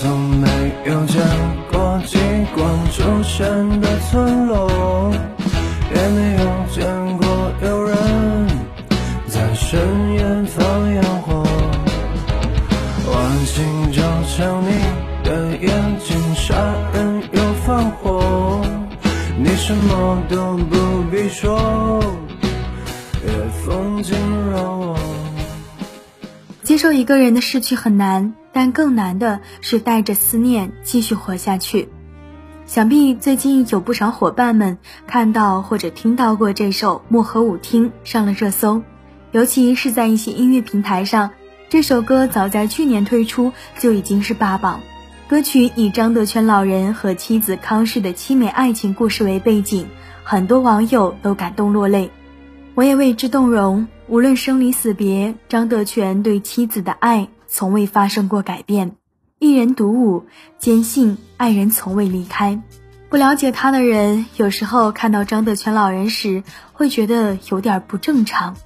从没有见过极光出现的村落，也没有见过有人在深夜放烟火。晚星就像你的眼睛，杀人又放火，你什么都不必说，夜风惊扰我。接受一个人的逝去很难。但更难的是带着思念继续活下去。想必最近有不少伙伴们看到或者听到过这首《漠河舞厅》上了热搜，尤其是在一些音乐平台上，这首歌早在去年推出就已经是霸榜。歌曲以张德全老人和妻子康氏的凄美爱情故事为背景，很多网友都感动落泪，我也为之动容。无论生离死别，张德全对妻子的爱。从未发生过改变，一人独舞，坚信爱人从未离开。不了解他的人，有时候看到张德全老人时，会觉得有点不正常。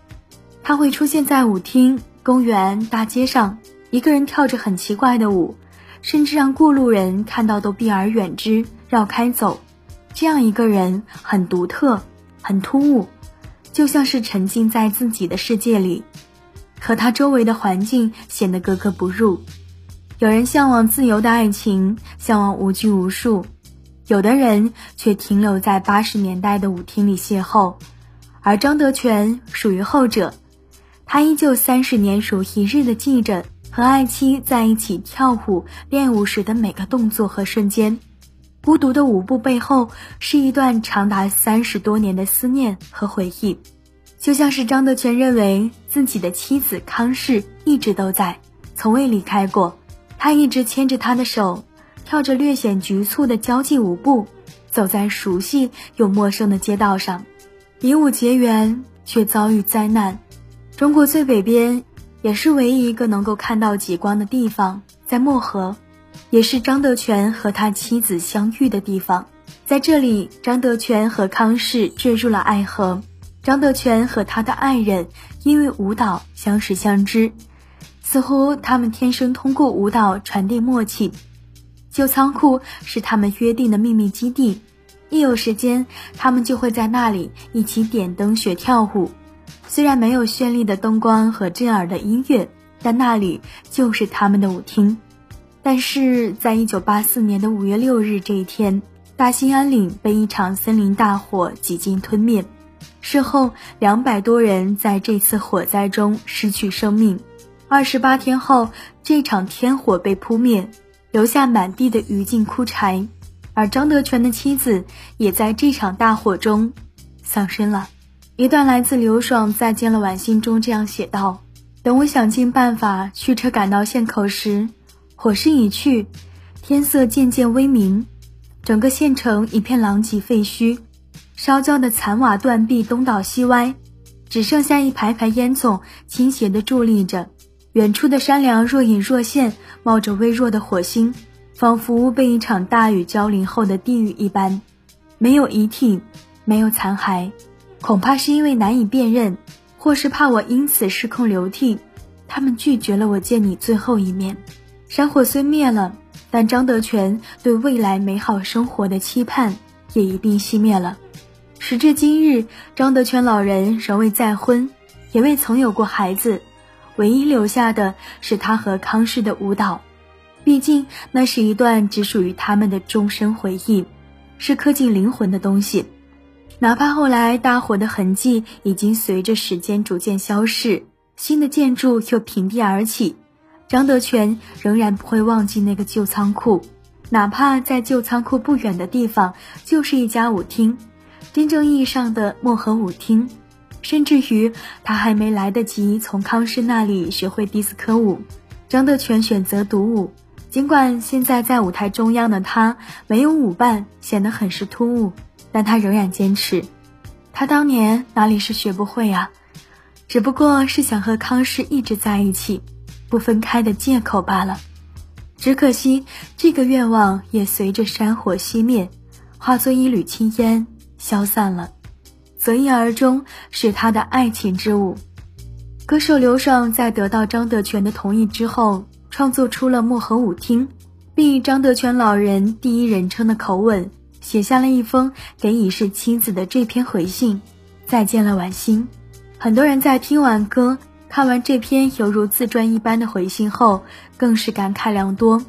他会出现在舞厅、公园、大街上，一个人跳着很奇怪的舞，甚至让过路人看到都避而远之，绕开走。这样一个人很独特，很突兀，就像是沉浸在自己的世界里。和他周围的环境显得格格不入。有人向往自由的爱情，向往无拘无束；有的人却停留在八十年代的舞厅里邂逅。而张德全属于后者，他依旧三十年如一日的记着和爱妻在一起跳舞练舞时的每个动作和瞬间。孤独的舞步背后，是一段长达三十多年的思念和回忆。就像是张德全认为自己的妻子康氏一直都在，从未离开过。他一直牵着她的手，跳着略显局促的交际舞步，走在熟悉又陌生的街道上，以舞结缘，却遭遇灾难。中国最北边，也是唯一一个能够看到极光的地方，在漠河，也是张德全和他妻子相遇的地方。在这里，张德全和康氏坠入了爱河。张德全和他的爱人因为舞蹈相识相知，似乎他们天生通过舞蹈传递默契。旧仓库是他们约定的秘密基地，一有时间，他们就会在那里一起点灯学跳舞。虽然没有绚丽的灯光和震耳的音乐，但那里就是他们的舞厅。但是在一九八四年的五月六日这一天，大兴安岭被一场森林大火几近吞灭。事后，两百多人在这次火灾中失去生命。二十八天后，这场天火被扑灭，留下满地的余烬枯柴。而张德全的妻子也在这场大火中丧生了。一段来自刘爽《再见了晚信》中这样写道：“等我想尽办法驱车赶到县口时，火势已去，天色渐渐微明，整个县城一片狼藉废墟。”烧焦的残瓦断壁东倒西歪，只剩下一排排烟囱倾斜地伫立着。远处的山梁若隐若现，冒着微弱的火星，仿佛被一场大雨浇淋后的地狱一般。没有遗体，没有残骸，恐怕是因为难以辨认，或是怕我因此失控流涕，他们拒绝了我见你最后一面。山火虽灭了，但张德全对未来美好生活的期盼也一并熄灭了。时至今日，张德全老人仍未再婚，也未曾有过孩子，唯一留下的是他和康氏的舞蹈。毕竟，那是一段只属于他们的终身回忆，是刻进灵魂的东西。哪怕后来大火的痕迹已经随着时间逐渐消逝，新的建筑又平地而起，张德全仍然不会忘记那个旧仓库。哪怕在旧仓库不远的地方，就是一家舞厅。真正意义上的漠河舞厅，甚至于他还没来得及从康师那里学会迪斯科舞，张德全选择独舞。尽管现在在舞台中央的他没有舞伴，显得很是突兀，但他仍然坚持。他当年哪里是学不会啊，只不过是想和康师一直在一起，不分开的借口罢了。只可惜这个愿望也随着山火熄灭，化作一缕青烟。消散了，择一而终是他的爱情之舞。歌手刘爽在得到张德全的同意之后，创作出了《漠河舞厅》，并以张德全老人第一人称的口吻写下了一封给已逝妻子的这篇回信。再见了，婉心。很多人在听完歌、看完这篇犹如自传一般的回信后，更是感慨良多。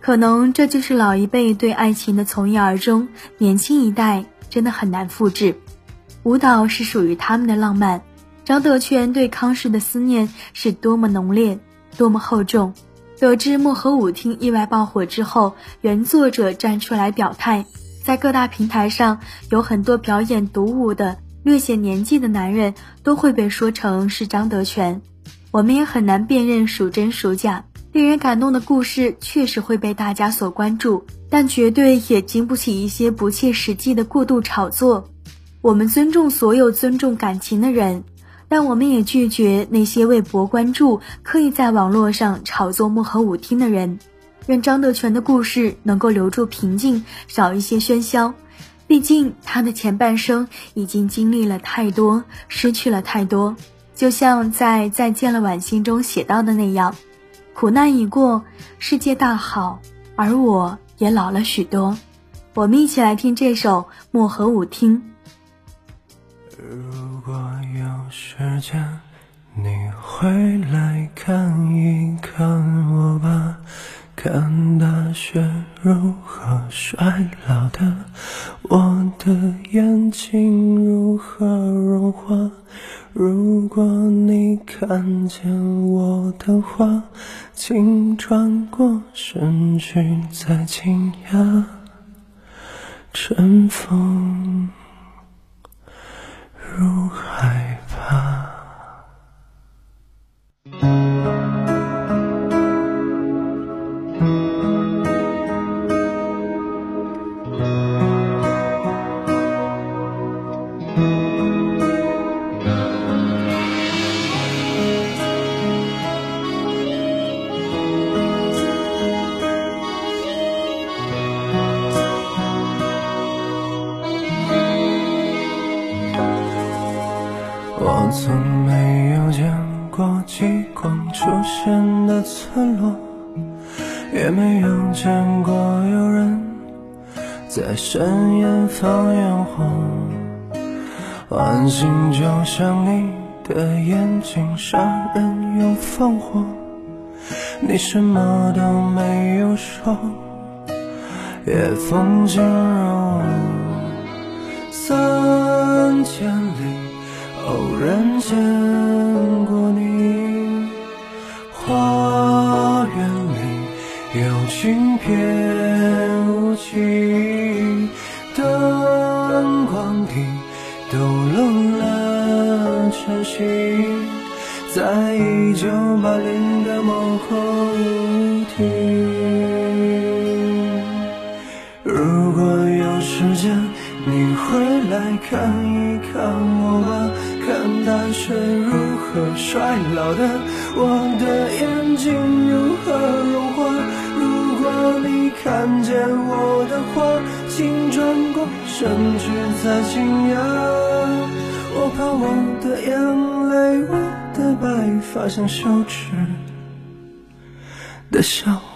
可能这就是老一辈对爱情的从一而终，年轻一代真的很难复制。舞蹈是属于他们的浪漫。张德全对康氏的思念是多么浓烈，多么厚重。得知漠河舞厅意外爆火之后，原作者站出来表态，在各大平台上有很多表演独舞的略显年纪的男人都会被说成是张德全，我们也很难辨认孰真孰假。令人感动的故事确实会被大家所关注，但绝对也经不起一些不切实际的过度炒作。我们尊重所有尊重感情的人，但我们也拒绝那些为博关注刻意在网络上炒作漠河舞厅的人。愿张德全的故事能够留住平静，少一些喧嚣。毕竟他的前半生已经经历了太多，失去了太多。就像在《再见了，晚星》中写到的那样。苦难已过，世界大好，而我也老了许多。我们一起来听这首《漠河舞厅》。如果有时间，你会来看一看我吧，看大雪如何衰老的，我的眼睛如何融化。如果你看见我的话，请转过身去，再惊讶，春风如海。出现的村落，也没有见过有人在深夜放烟火。晚星就像你的眼睛，杀人又放火。你什么都没有说，夜风轻柔，三八零的某个舞厅。如果有时间，你会来看一看我吧。看大雪如何衰老的，我的眼睛如何融化。如果你看见我的话，请转过身去再惊讶。我怕我的眼泪，我的白发像羞耻的笑。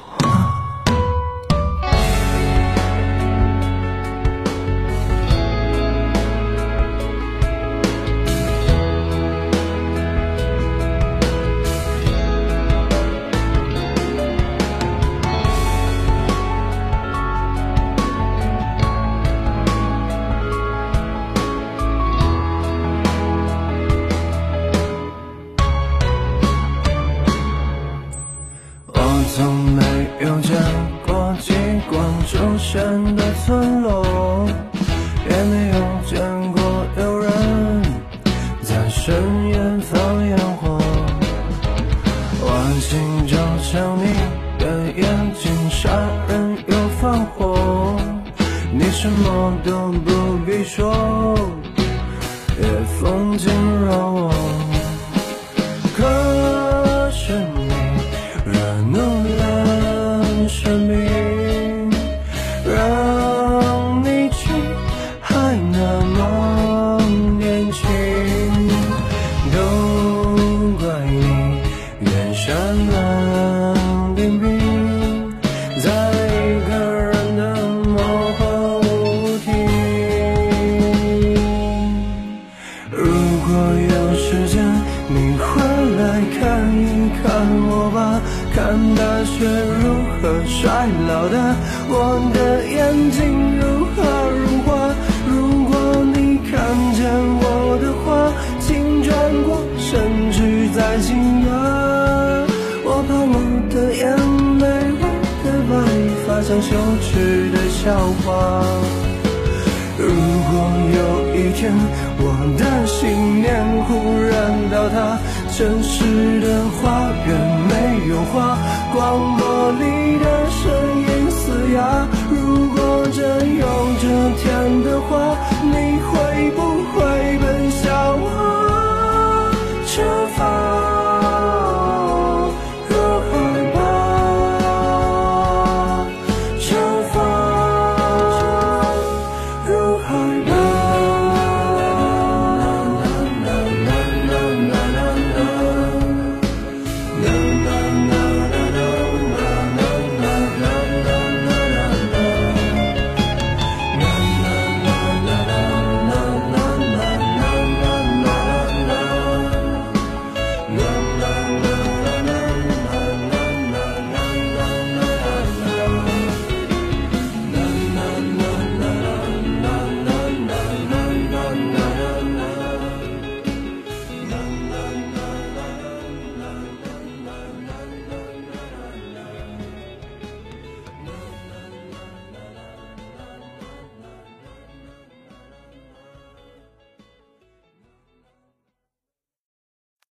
像羞耻的笑话。如果有一天我的信念忽然倒塌城市的花园没有花广播里的声音嘶哑。